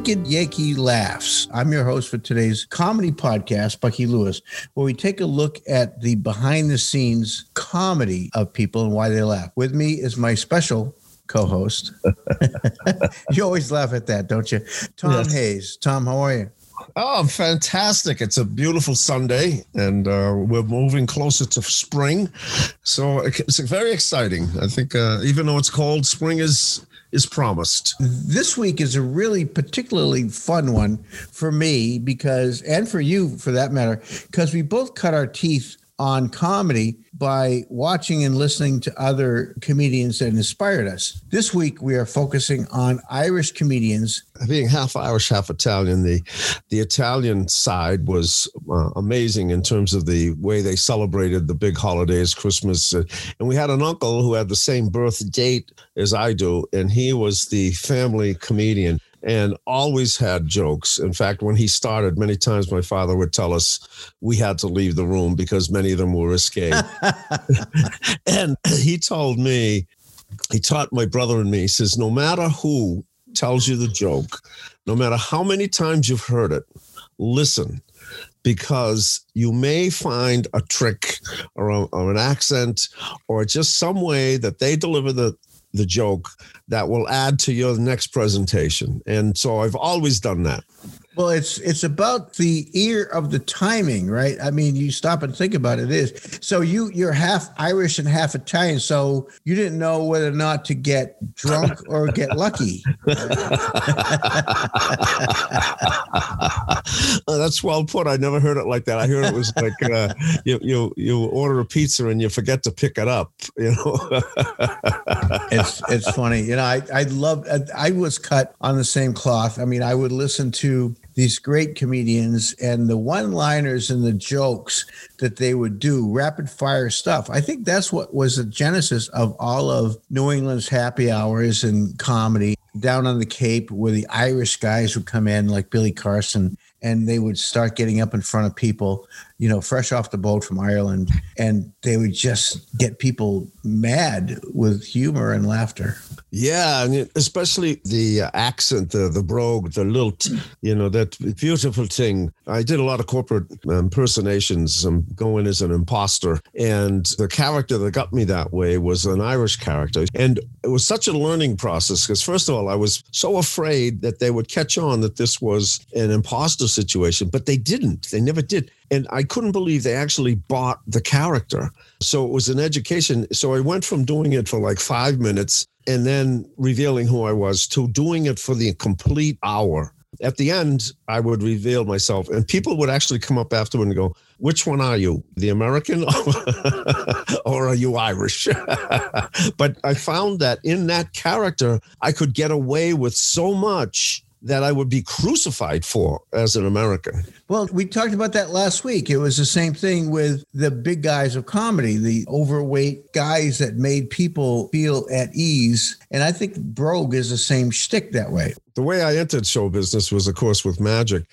Wicked Yankee Laughs. I'm your host for today's comedy podcast, Bucky Lewis, where we take a look at the behind the scenes comedy of people and why they laugh. With me is my special co-host. you always laugh at that, don't you? Tom yes. Hayes. Tom, how are you? Oh, fantastic. It's a beautiful Sunday and uh, we're moving closer to spring. So it's very exciting. I think uh, even though it's cold, spring is is promised. This week is a really particularly fun one for me because and for you for that matter because we both cut our teeth on comedy by watching and listening to other comedians that inspired us. This week we are focusing on Irish comedians. Being half Irish, half Italian, the the Italian side was uh, amazing in terms of the way they celebrated the big holidays, Christmas, and we had an uncle who had the same birth date as I do, and he was the family comedian and always had jokes. In fact, when he started, many times my father would tell us we had to leave the room because many of them were risque. and he told me, he taught my brother and me, he says, no matter who tells you the joke, no matter how many times you've heard it, listen because you may find a trick or, a, or, an accent or just some way that they deliver the the joke that will add to your next presentation. And so I've always done that. Well, it's it's about the ear of the timing, right? I mean, you stop and think about it, is. So you you're half Irish and half Italian, so you didn't know whether or not to get drunk or get lucky. oh, that's well put. I never heard it like that. I heard it was like uh, you you you order a pizza and you forget to pick it up. You know, it's it's funny. You know, I I love. I was cut on the same cloth. I mean, I would listen to these great comedians and the one liners and the jokes that they would do, rapid fire stuff. I think that's what was the genesis of all of New England's happy hours and comedy down on the Cape, where the Irish guys would come in, like Billy Carson, and they would start getting up in front of people you know, fresh off the boat from Ireland, and they would just get people mad with humor and laughter. Yeah, and especially the uh, accent, the the brogue, the lilt, you know, that beautiful thing. I did a lot of corporate impersonations. I'm going as an imposter, and the character that got me that way was an Irish character, and it was such a learning process because first of all, I was so afraid that they would catch on that this was an imposter situation, but they didn't. They never did and I couldn't believe they actually bought the character. So it was an education. So I went from doing it for like five minutes and then revealing who I was to doing it for the complete hour. At the end, I would reveal myself, and people would actually come up afterward and go, Which one are you? The American or are you Irish? but I found that in that character, I could get away with so much that I would be crucified for as an American. Well, we talked about that last week. It was the same thing with the big guys of comedy, the overweight guys that made people feel at ease. And I think Brogue is the same shtick that way the way I entered show business was, of course, with magic.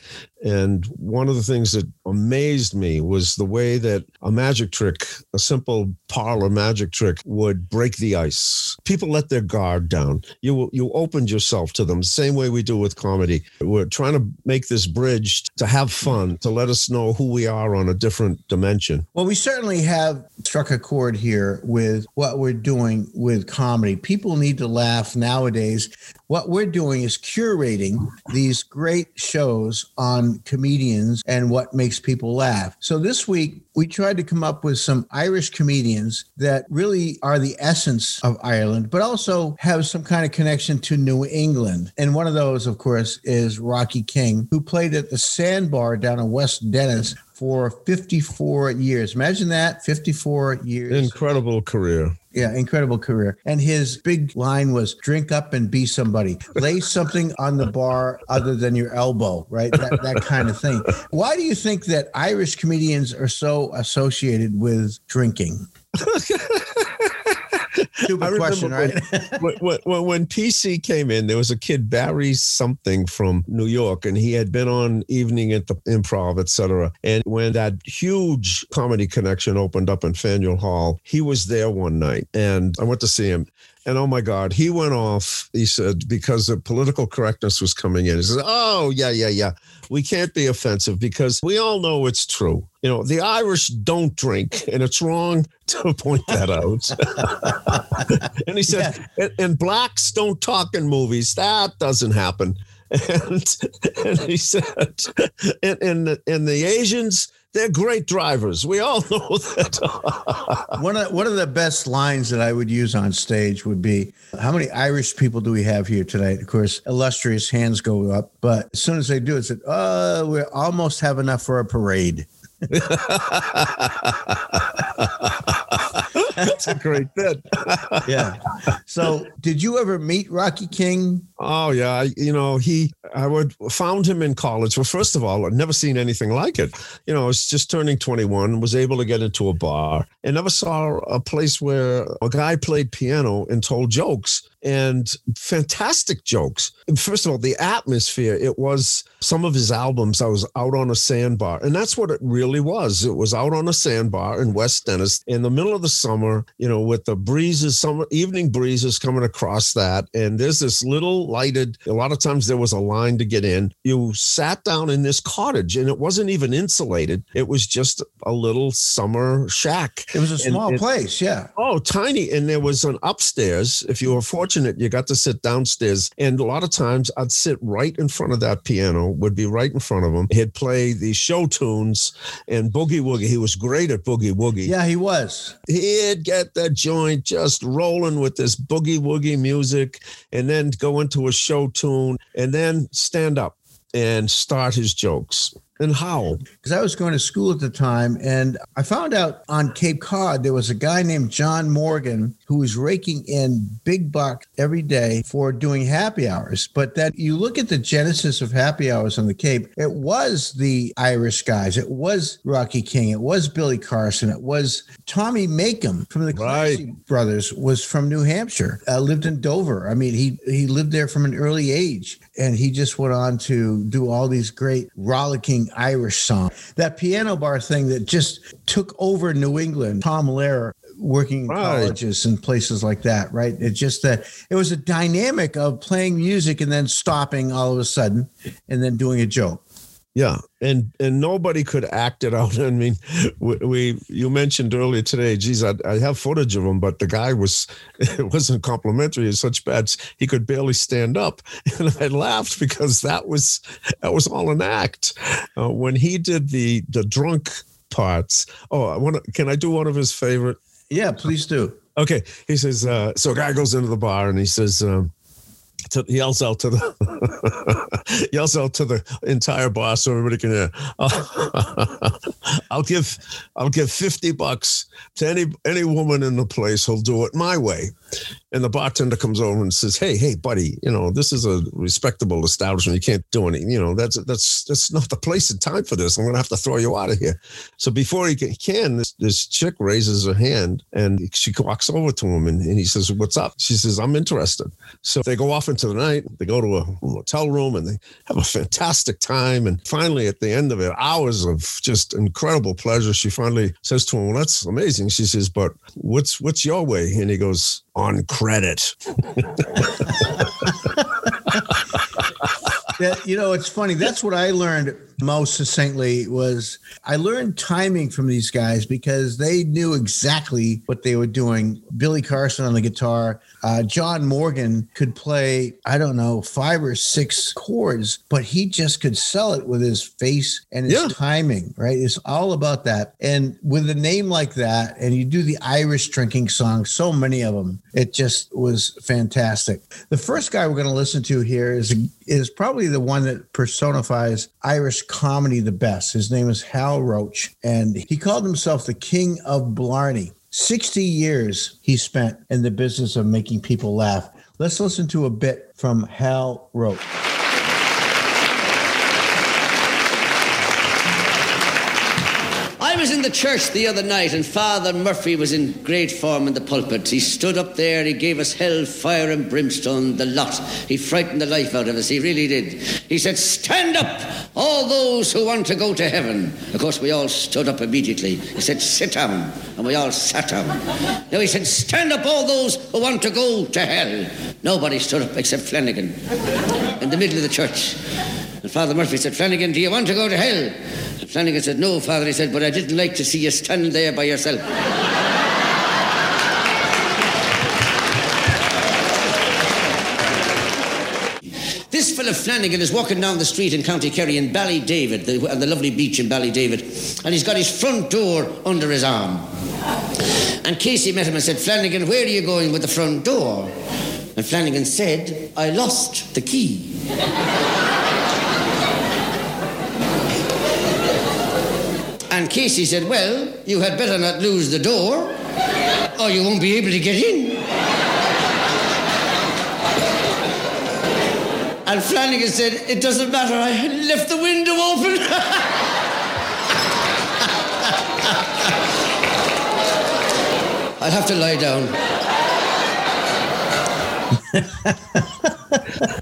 And one of the things that amazed me was the way that a magic trick, a simple parlor magic trick, would break the ice. People let their guard down. You you opened yourself to them, same way we do with comedy. We're trying to make this bridge to have fun, to let us know who we are on a different dimension. Well, we certainly have struck a chord here with what we're doing with comedy. People need to laugh nowadays. What we're doing is curating these great shows on comedians and what makes people laugh. So this week, we tried to come up with some Irish comedians that really are the essence of Ireland, but also have some kind of connection to New England. And one of those, of course, is Rocky King, who played at the Sandbar down in West Dennis for 54 years. Imagine that 54 years. Incredible career. Yeah, incredible career. And his big line was drink up and be somebody. Lay something on the bar other than your elbow, right? That, that kind of thing. Why do you think that Irish comedians are so associated with drinking? Stupid question, right? when, when, when, PC came in, there was a kid, Barry something from New York, and he had been on Evening at the Improv, etc. And when that huge comedy connection opened up in Faneuil Hall, he was there one night, and I went to see him. And oh my God, he went off. He said, because the political correctness was coming in. He said, Oh, yeah, yeah, yeah. We can't be offensive because we all know it's true. You know, the Irish don't drink, and it's wrong to point that out. and he said, yeah. and, and blacks don't talk in movies. That doesn't happen. And, and he said, and, and, and the Asians, they're great drivers. We all know that. one of one of the best lines that I would use on stage would be, "How many Irish people do we have here tonight?" Of course, illustrious hands go up, but as soon as they do, it's, "Uh, we almost have enough for a parade." That's a great bit. yeah. So, did you ever meet Rocky King? Oh yeah, you know he. I would found him in college. Well, first of all, I'd never seen anything like it. You know, I was just turning twenty one, was able to get into a bar, and never saw a place where a guy played piano and told jokes and fantastic jokes. First of all, the atmosphere, it was some of his albums. I was out on a sandbar, and that's what it really was. It was out on a sandbar in West Dennis in the middle of the summer, you know, with the breezes, summer evening breezes coming across that. And there's this little lighted, a lot of times there was a line to get in. You sat down in this cottage, and it wasn't even insulated, it was just a little summer shack. It was a small and, place, yeah. Oh, tiny. And there was an upstairs, if you were fortunate fortunate you got to sit downstairs. And a lot of times I'd sit right in front of that piano, would be right in front of him. He'd play the show tunes and boogie woogie. He was great at boogie woogie. Yeah, he was. He'd get the joint just rolling with this boogie woogie music and then go into a show tune and then stand up and start his jokes. And how? Because I was going to school at the time, and I found out on Cape Cod there was a guy named John Morgan who was raking in big bucks every day for doing happy hours. But that you look at the genesis of happy hours on the Cape, it was the Irish guys, it was Rocky King, it was Billy Carson, it was Tommy Makem from the Clancy right. Brothers, was from New Hampshire, uh, lived in Dover. I mean, he he lived there from an early age, and he just went on to do all these great rollicking Irish songs. That piano bar thing that just took over New England. Tom Lehrer working in right. colleges and places like that, right? It's just that it was a dynamic of playing music and then stopping all of a sudden and then doing a joke. Yeah, and and nobody could act it out. I mean, we, we you mentioned earlier today. Geez, I, I, have footage of him, but the guy was it wasn't complimentary. It's such bad he could barely stand up, and I laughed because that was that was all an act. Uh, when he did the the drunk parts. Oh, I want to. Can I do one of his favorite? Yeah, please do. Okay, he says. Uh, so a guy goes into the bar and he says. Um, to, yells out to the yells out to the entire bar so everybody can hear. I'll give I'll give fifty bucks to any any woman in the place who'll do it my way. And the bartender comes over and says, "Hey, hey, buddy, you know this is a respectable establishment. You can't do anything. You know that's that's that's not the place and time for this. I'm gonna have to throw you out of here." So before he can, this, this chick raises her hand and she walks over to him and, and he says, "What's up?" She says, "I'm interested." So they go off into the night. They go to a hotel room and they have a fantastic time. And finally, at the end of it, hours of just incredible pleasure, she finally says to him, "Well, that's amazing." She says, "But what's what's your way?" And he goes, "On credit." yeah, you know, it's funny. That's what I learned most succinctly was I learned timing from these guys because they knew exactly what they were doing. Billy Carson on the guitar, uh, John Morgan could play, I don't know, five or six chords, but he just could sell it with his face and his yeah. timing, right? It's all about that. And with a name like that, and you do the Irish drinking song, so many of them, it just was fantastic. The first guy we're going to listen to here is is probably the one that personifies Irish comedy the best. His name is Hal Roach, and he called himself the King of Blarney. 60 years he spent in the business of making people laugh. Let's listen to a bit from Hal Roach. Was in the church the other night and Father Murphy was in great form in the pulpit. He stood up there, he gave us hell, fire, and brimstone, the lot. He frightened the life out of us, he really did. He said, Stand up, all those who want to go to heaven. Of course, we all stood up immediately. He said, Sit down, and we all sat down. Now he said, Stand up, all those who want to go to hell. Nobody stood up except Flanagan in the middle of the church. And Father Murphy said, Flanagan, do you want to go to hell? Flanagan said, No, Father. He said, But I didn't like to see you standing there by yourself. This fellow Flanagan is walking down the street in County Kerry in Ballydavid, the, the lovely beach in Ballydavid, and he's got his front door under his arm. And Casey met him and said, Flanagan, where are you going with the front door? And Flanagan said, I lost the key. And Casey said, Well, you had better not lose the door, or you won't be able to get in. And Flanagan said, It doesn't matter, I left the window open. I'll have to lie down.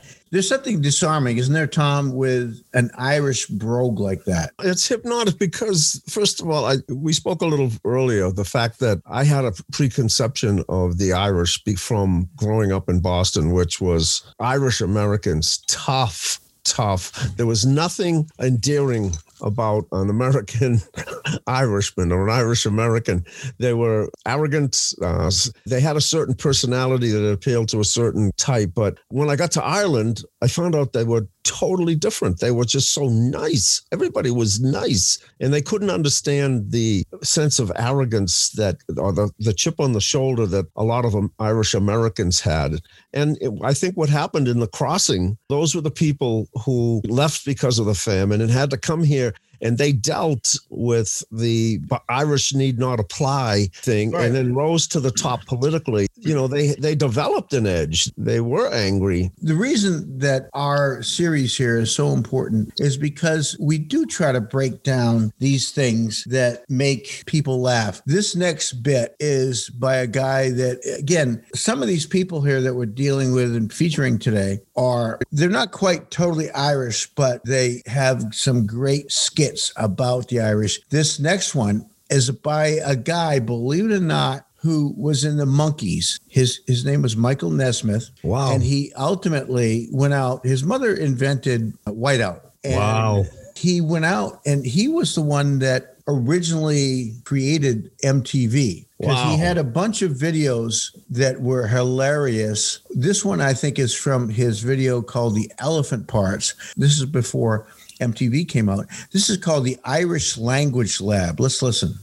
There's something disarming, isn't there, Tom, with an Irish brogue like that? It's hypnotic because, first of all, I, we spoke a little earlier the fact that I had a preconception of the Irish from growing up in Boston, which was Irish Americans, tough, tough. There was nothing endearing about an American Irishman or an Irish American. They were arrogant. Uh, they had a certain personality that appealed to a certain type. But when I got to Ireland, I found out they were totally different. They were just so nice. Everybody was nice. And they couldn't understand the sense of arrogance that, or the, the chip on the shoulder that a lot of Irish Americans had. And it, I think what happened in the crossing, those were the people who left because of the famine and had to come here and they dealt with the Irish need not apply thing right. and then rose to the top politically. You know, they they developed an edge. They were angry. The reason that our series here is so important is because we do try to break down these things that make people laugh. This next bit is by a guy that again, some of these people here that we're dealing with and featuring today are they're not quite totally Irish, but they have some great skits about the Irish. This next one is by a guy, believe it or not, who was in the Monkees. His his name was Michael Nesmith. Wow. And he ultimately went out. His mother invented whiteout. And wow. He went out and he was the one that originally created MTV because wow. he had a bunch of videos that were hilarious. This one I think is from his video called The Elephant Parts. This is before MTV came out. This is called the Irish Language Lab. Let's listen.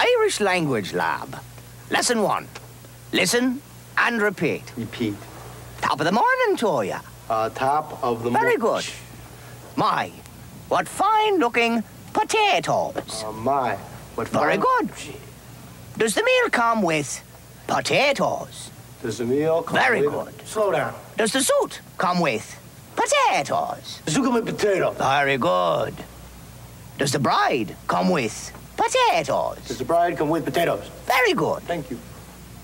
Irish Language Lab. Lesson one. Listen and repeat. Repeat. Top of the morning to you. Uh, top of the morning. Very good. My, what fine looking potatoes. Uh, my, what Very good. Does the meal come with potatoes? Does the meal come Very with... good. Slow down. Does the suit come with potatoes? The suit come with potatoes. Very good. Does the bride come with potatoes? Does the bride come with potatoes? Very good. Thank you.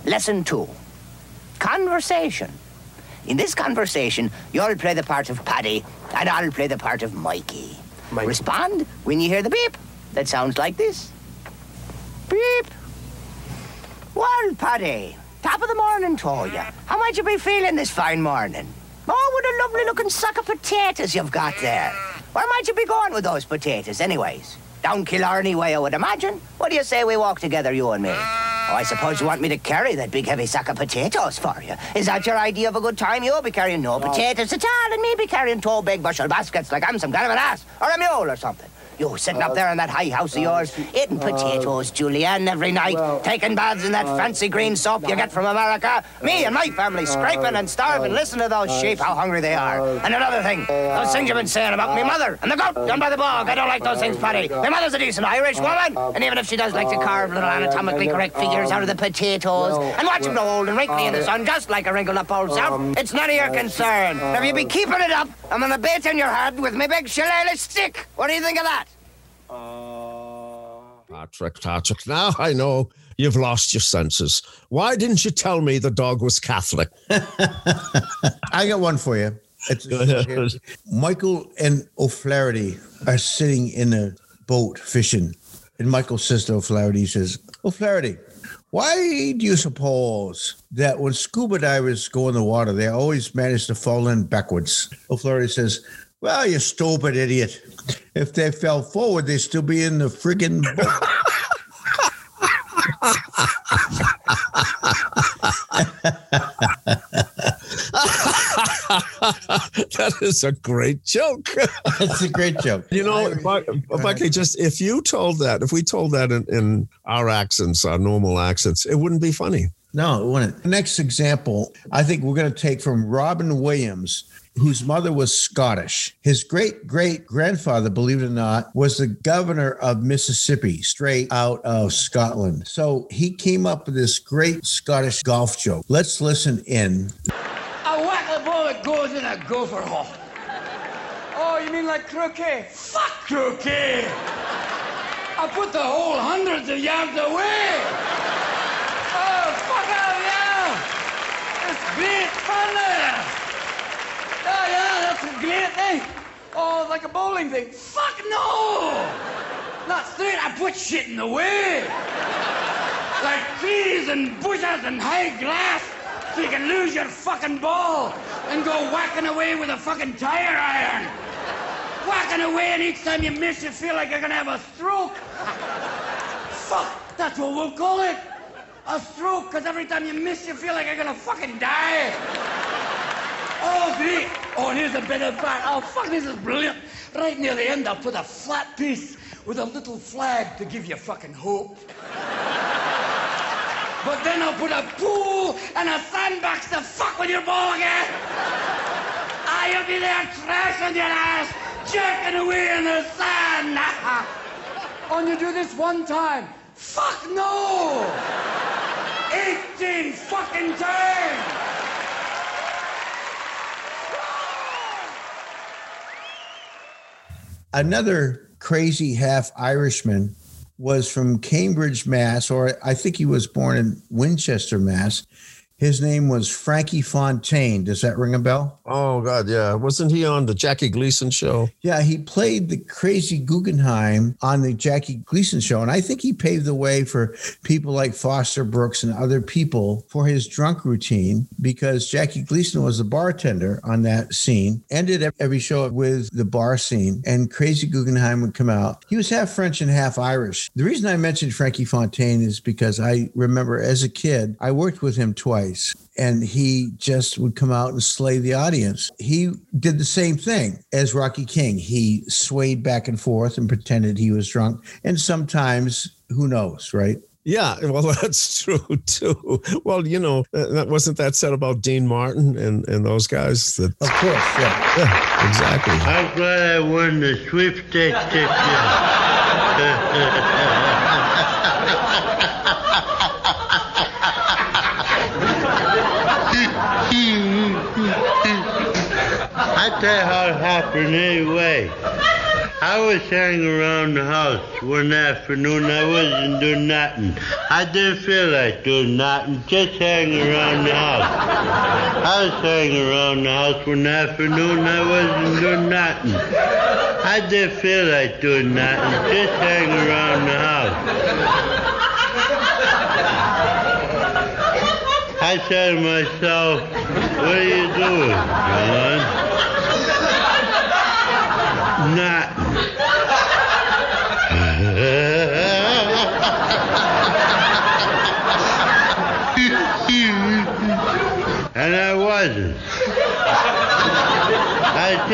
Lesson two. Conversation. In this conversation, you'll play the part of Paddy, and I'll play the part of Mikey. Mikey. Respond when you hear the beep. That sounds like this. Beep. Well, Paddy, top of the morning to you. How might you be feeling this fine morning? Oh, what a lovely looking sack of potatoes you've got there. Where might you be going with those potatoes, anyways? Down Killarney way, I would imagine. What do you say we walk together, you and me? Oh, I suppose you want me to carry that big heavy sack of potatoes for you. Is that your idea of a good time? You'll be carrying no, potatoes at all, and me be carrying two big bushel baskets like I'm some kind of an ass or a mule or something. You sitting up there in that high house of uh, yours, eating uh, potatoes, julienne, every night, taking baths in that uh, fancy green soap you get from America. Me and my family scraping and starving. Listen to those sheep, how hungry they are. And another thing, those things you've been saying about me mother and the goat down by the bog. I don't like those things, Paddy. My mother's a decent Irish woman, and even if she does like to carve little anatomically correct figures out of the potatoes and watch them grow old and wrinkly in the sun, just like a wrinkled up old self, um, it's none of your concern. If you be keeping it up, I'm gonna bait in your head with my big shillelagh stick. What do you think of that? Uh, Patrick, Patrick, now I know you've lost your senses. Why didn't you tell me the dog was Catholic? I got one for you. It's, Go ahead. Michael and O'Flaherty are sitting in a boat fishing. And Michael says to O'Flaherty, he says, O'Flaherty, why do you suppose that when scuba divers go in the water, they always manage to fall in backwards? O'Flaherty says, Well, you stupid idiot. If they fell forward, they'd still be in the friggin' that is a great joke. That's a great joke. You know, if I, if I could just, if you told that, if we told that in, in our accents, our normal accents, it wouldn't be funny. No, it wouldn't. Next example, I think we're going to take from Robin Williams, whose mother was Scottish. His great great grandfather, believe it or not, was the governor of Mississippi, straight out of Scotland. So he came up with this great Scottish golf joke. Let's listen in. A whack the ball that goes in a gopher hole. Oh, you mean like croquet? Fuck croquet! I put the whole hundreds of yards away! Oh, fuck out, yeah! It's great fun Oh, yeah, that's a great thing! Eh? Oh, like a bowling thing. Fuck no! Not straight, I put shit in the way! Like trees and bushes and high grass so you can lose your fucking ball and go whacking away with a fucking tire iron. Whacking away, and each time you miss, you feel like you're gonna have a stroke. Fuck, that's what we'll call it. A stroke, because every time you miss, you feel like you're gonna fucking die. Oh, great. Oh, here's a bit of back. Oh, fuck, this is brilliant. Right near the end, I'll put a flat piece with a little flag to give you fucking hope. But then I'll put a pool and a sandbox to fuck with your ball again. Ah, you'll be there trashing your ass, jerking away in the sand. and you do this one time. Fuck no! 18 fucking times! Another crazy half Irishman was from Cambridge, Mass, or I think he was born in Winchester, Mass. His name was Frankie Fontaine. Does that ring a bell? Oh, God, yeah. Wasn't he on the Jackie Gleason show? Yeah, he played the crazy Guggenheim on the Jackie Gleason show. And I think he paved the way for people like Foster Brooks and other people for his drunk routine because Jackie Gleason was the bartender on that scene, ended every show with the bar scene, and Crazy Guggenheim would come out. He was half French and half Irish. The reason I mentioned Frankie Fontaine is because I remember as a kid, I worked with him twice and he just would come out and slay the audience. He did the same thing as Rocky King. He swayed back and forth and pretended he was drunk. And sometimes, who knows, right? Yeah, well, that's true too. Well, you know, uh, that wasn't that said about Dean Martin and, and those guys. That Of course, yeah. yeah, exactly. I'm glad I won the sweepstakes this year. Tell how it happened anyway. I was hanging around the house one afternoon. I wasn't doing nothing. I didn't feel like doing nothing, just hanging around the house. I was hanging around the house one afternoon. I wasn't doing nothing. I didn't feel like doing nothing, just hanging around the house. I said to myself, what are you doing, John?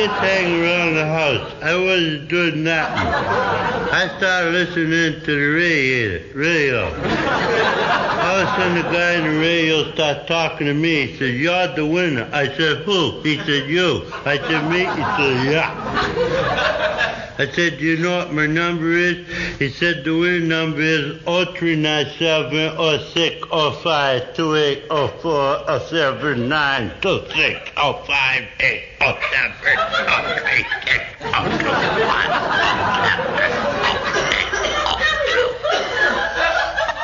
Hang around the house. I wasn't doing nothing. I started listening to the radio. radio. All of a sudden, the guy in the radio started talking to me. He said, You're the winner. I said, Who? He said, You. I said, Me? He said, Yeah. I said, Do you know what my number is? He said, The winning number is 0397 06 05 28 04 79 26 05 8 07 One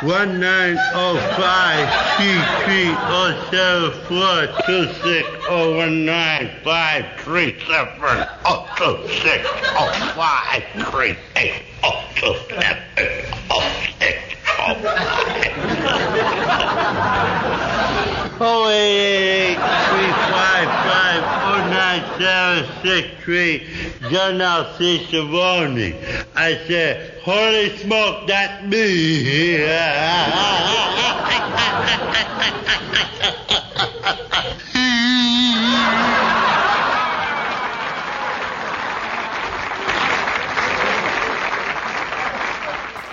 nine oh five three three oh seven four two six oh one nine five three seven oh two six oh five three eight oh two seven oh six oh five. Oh eight eight three five five seven six three John L. C. Sivoney. I said, holy smoke, that's me.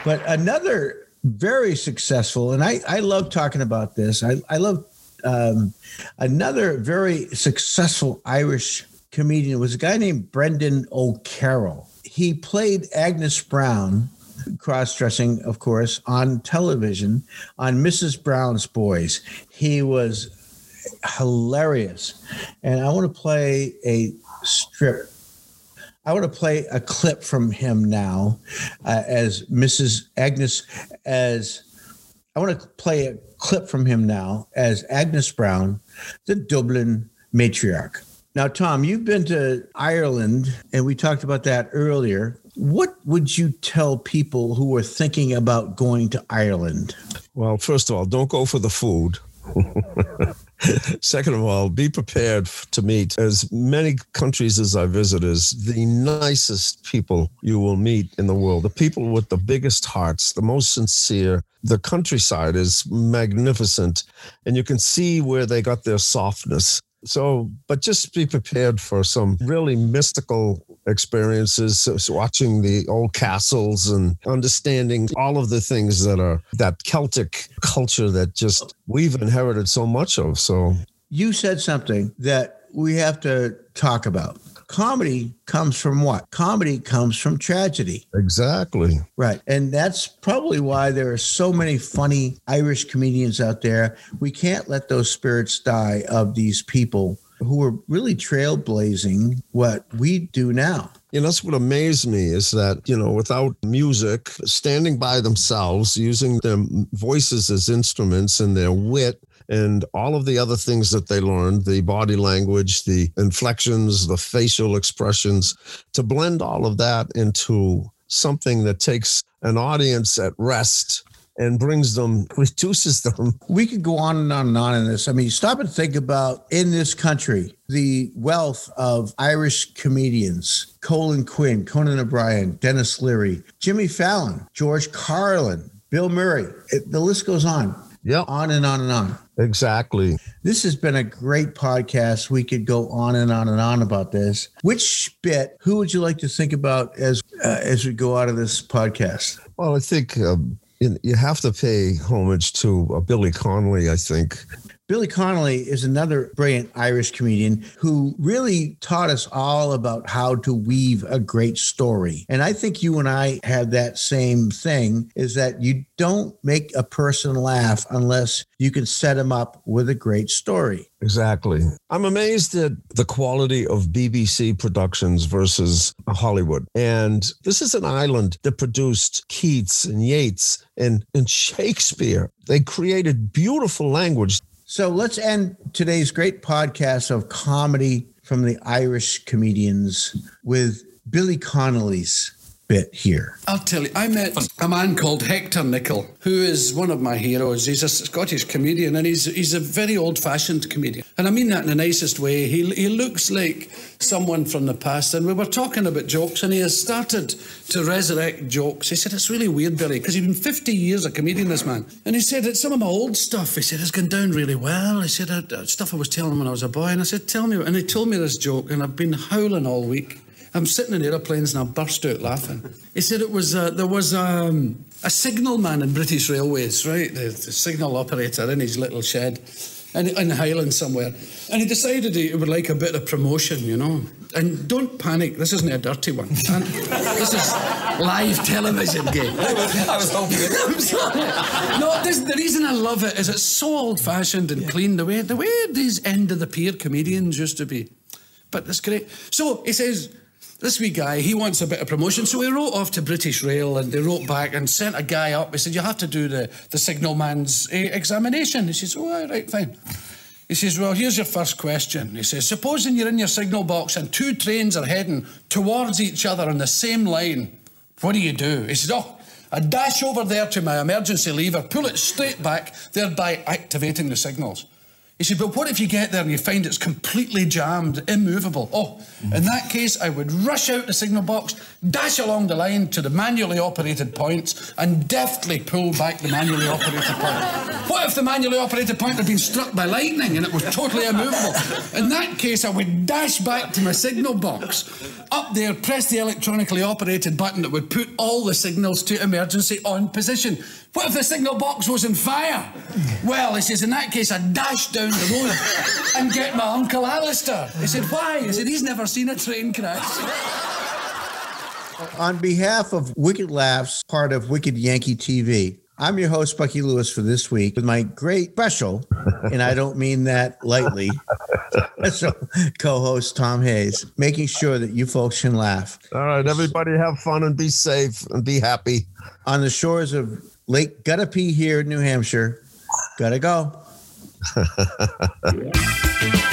But another very successful, and I, I love talking about this. I, I love um, another very successful Irish comedian was a guy named Brendan O'Carroll. He played Agnes Brown, cross dressing, of course, on television on Mrs. Brown's Boys. He was hilarious. And I want to play a strip I want to play a clip from him now uh, as Mrs. Agnes, as I want to play a clip from him now as Agnes Brown, the Dublin matriarch. Now, Tom, you've been to Ireland, and we talked about that earlier. What would you tell people who are thinking about going to Ireland? Well, first of all, don't go for the food. Second of all, be prepared to meet as many countries as I visit as the nicest people you will meet in the world. The people with the biggest hearts, the most sincere. The countryside is magnificent, and you can see where they got their softness. So, but just be prepared for some really mystical experiences, so watching the old castles and understanding all of the things that are that Celtic culture that just we've inherited so much of. So, you said something that we have to talk about. Comedy comes from what? Comedy comes from tragedy. Exactly. Right. And that's probably why there are so many funny Irish comedians out there. We can't let those spirits die of these people who are really trailblazing what we do now. And that's what amazed me is that, you know, without music, standing by themselves, using their voices as instruments and their wit and all of the other things that they learned the body language, the inflections, the facial expressions to blend all of that into something that takes an audience at rest and brings them, reduces them. We could go on and on and on in this. I mean, stop and think about in this country the wealth of Irish comedians Colin Quinn, Conan O'Brien, Denis Leary, Jimmy Fallon, George Carlin, Bill Murray. It, the list goes on. Yeah. On and on and on. Exactly. This has been a great podcast. We could go on and on and on about this. Which bit, who would you like to think about as uh, as we go out of this podcast? Well, I think um, you have to pay homage to uh, Billy Connolly, I think. Billy Connolly is another brilliant Irish comedian who really taught us all about how to weave a great story. And I think you and I have that same thing is that you don't make a person laugh unless you can set them up with a great story. Exactly. I'm amazed at the quality of BBC productions versus Hollywood. And this is an island that produced Keats and Yeats and, and Shakespeare. They created beautiful language. So let's end today's great podcast of comedy from the Irish comedians with Billy Connolly's bit here. I'll tell you, I met a man called Hector Nicol, who is one of my heroes. He's a Scottish comedian and he's he's a very old fashioned comedian. And I mean that in the nicest way. He, he looks like someone from the past. And we were talking about jokes and he has started to resurrect jokes. He said, It's really weird, Billy, because he's been 50 years a comedian, this man. And he said, It's some of my old stuff. He said, It's gone down really well. He said, uh, Stuff I was telling him when I was a boy. And I said, Tell me. And he told me this joke and I've been howling all week. I'm sitting in aeroplanes and I burst out laughing. He said it was uh, there was um, a signal man in British Railways, right? The, the signal operator in his little shed in, in Highland somewhere. And he decided he would like a bit of promotion, you know. And don't panic, this isn't a dirty one. And this is live television game. I was hoping I'm sorry. No, this, the reason I love it is it's so old fashioned and clean, the way, the way these end of the pier comedians used to be. But that's great. So he says, this wee guy, he wants a bit of promotion. So he wrote off to British Rail and they wrote back and sent a guy up. He said, You have to do the, the signalman's uh, examination. He says, Oh, all right, fine. He says, Well, here's your first question. He says, Supposing you're in your signal box and two trains are heading towards each other on the same line, what do you do? He says, Oh, I dash over there to my emergency lever, pull it straight back, thereby activating the signals. He said, but what if you get there and you find it's completely jammed, immovable? Oh, in that case, I would rush out the signal box, dash along the line to the manually operated points, and deftly pull back the manually operated point. What if the manually operated point had been struck by lightning and it was totally immovable? In that case, I would dash back to my signal box, up there, press the electronically operated button that would put all the signals to emergency on position. What if the signal box was on fire? Well, he says, in that case, I'd dash down the road and get my Uncle Alistair. He said, why? He said, he's never seen a train crash. On behalf of Wicked Laughs, part of Wicked Yankee TV, I'm your host, Bucky Lewis, for this week with my great special, and I don't mean that lightly, special co host Tom Hayes, making sure that you folks can laugh. All right, everybody have fun and be safe and be happy. On the shores of Lake Guttapee here in New Hampshire, gotta go.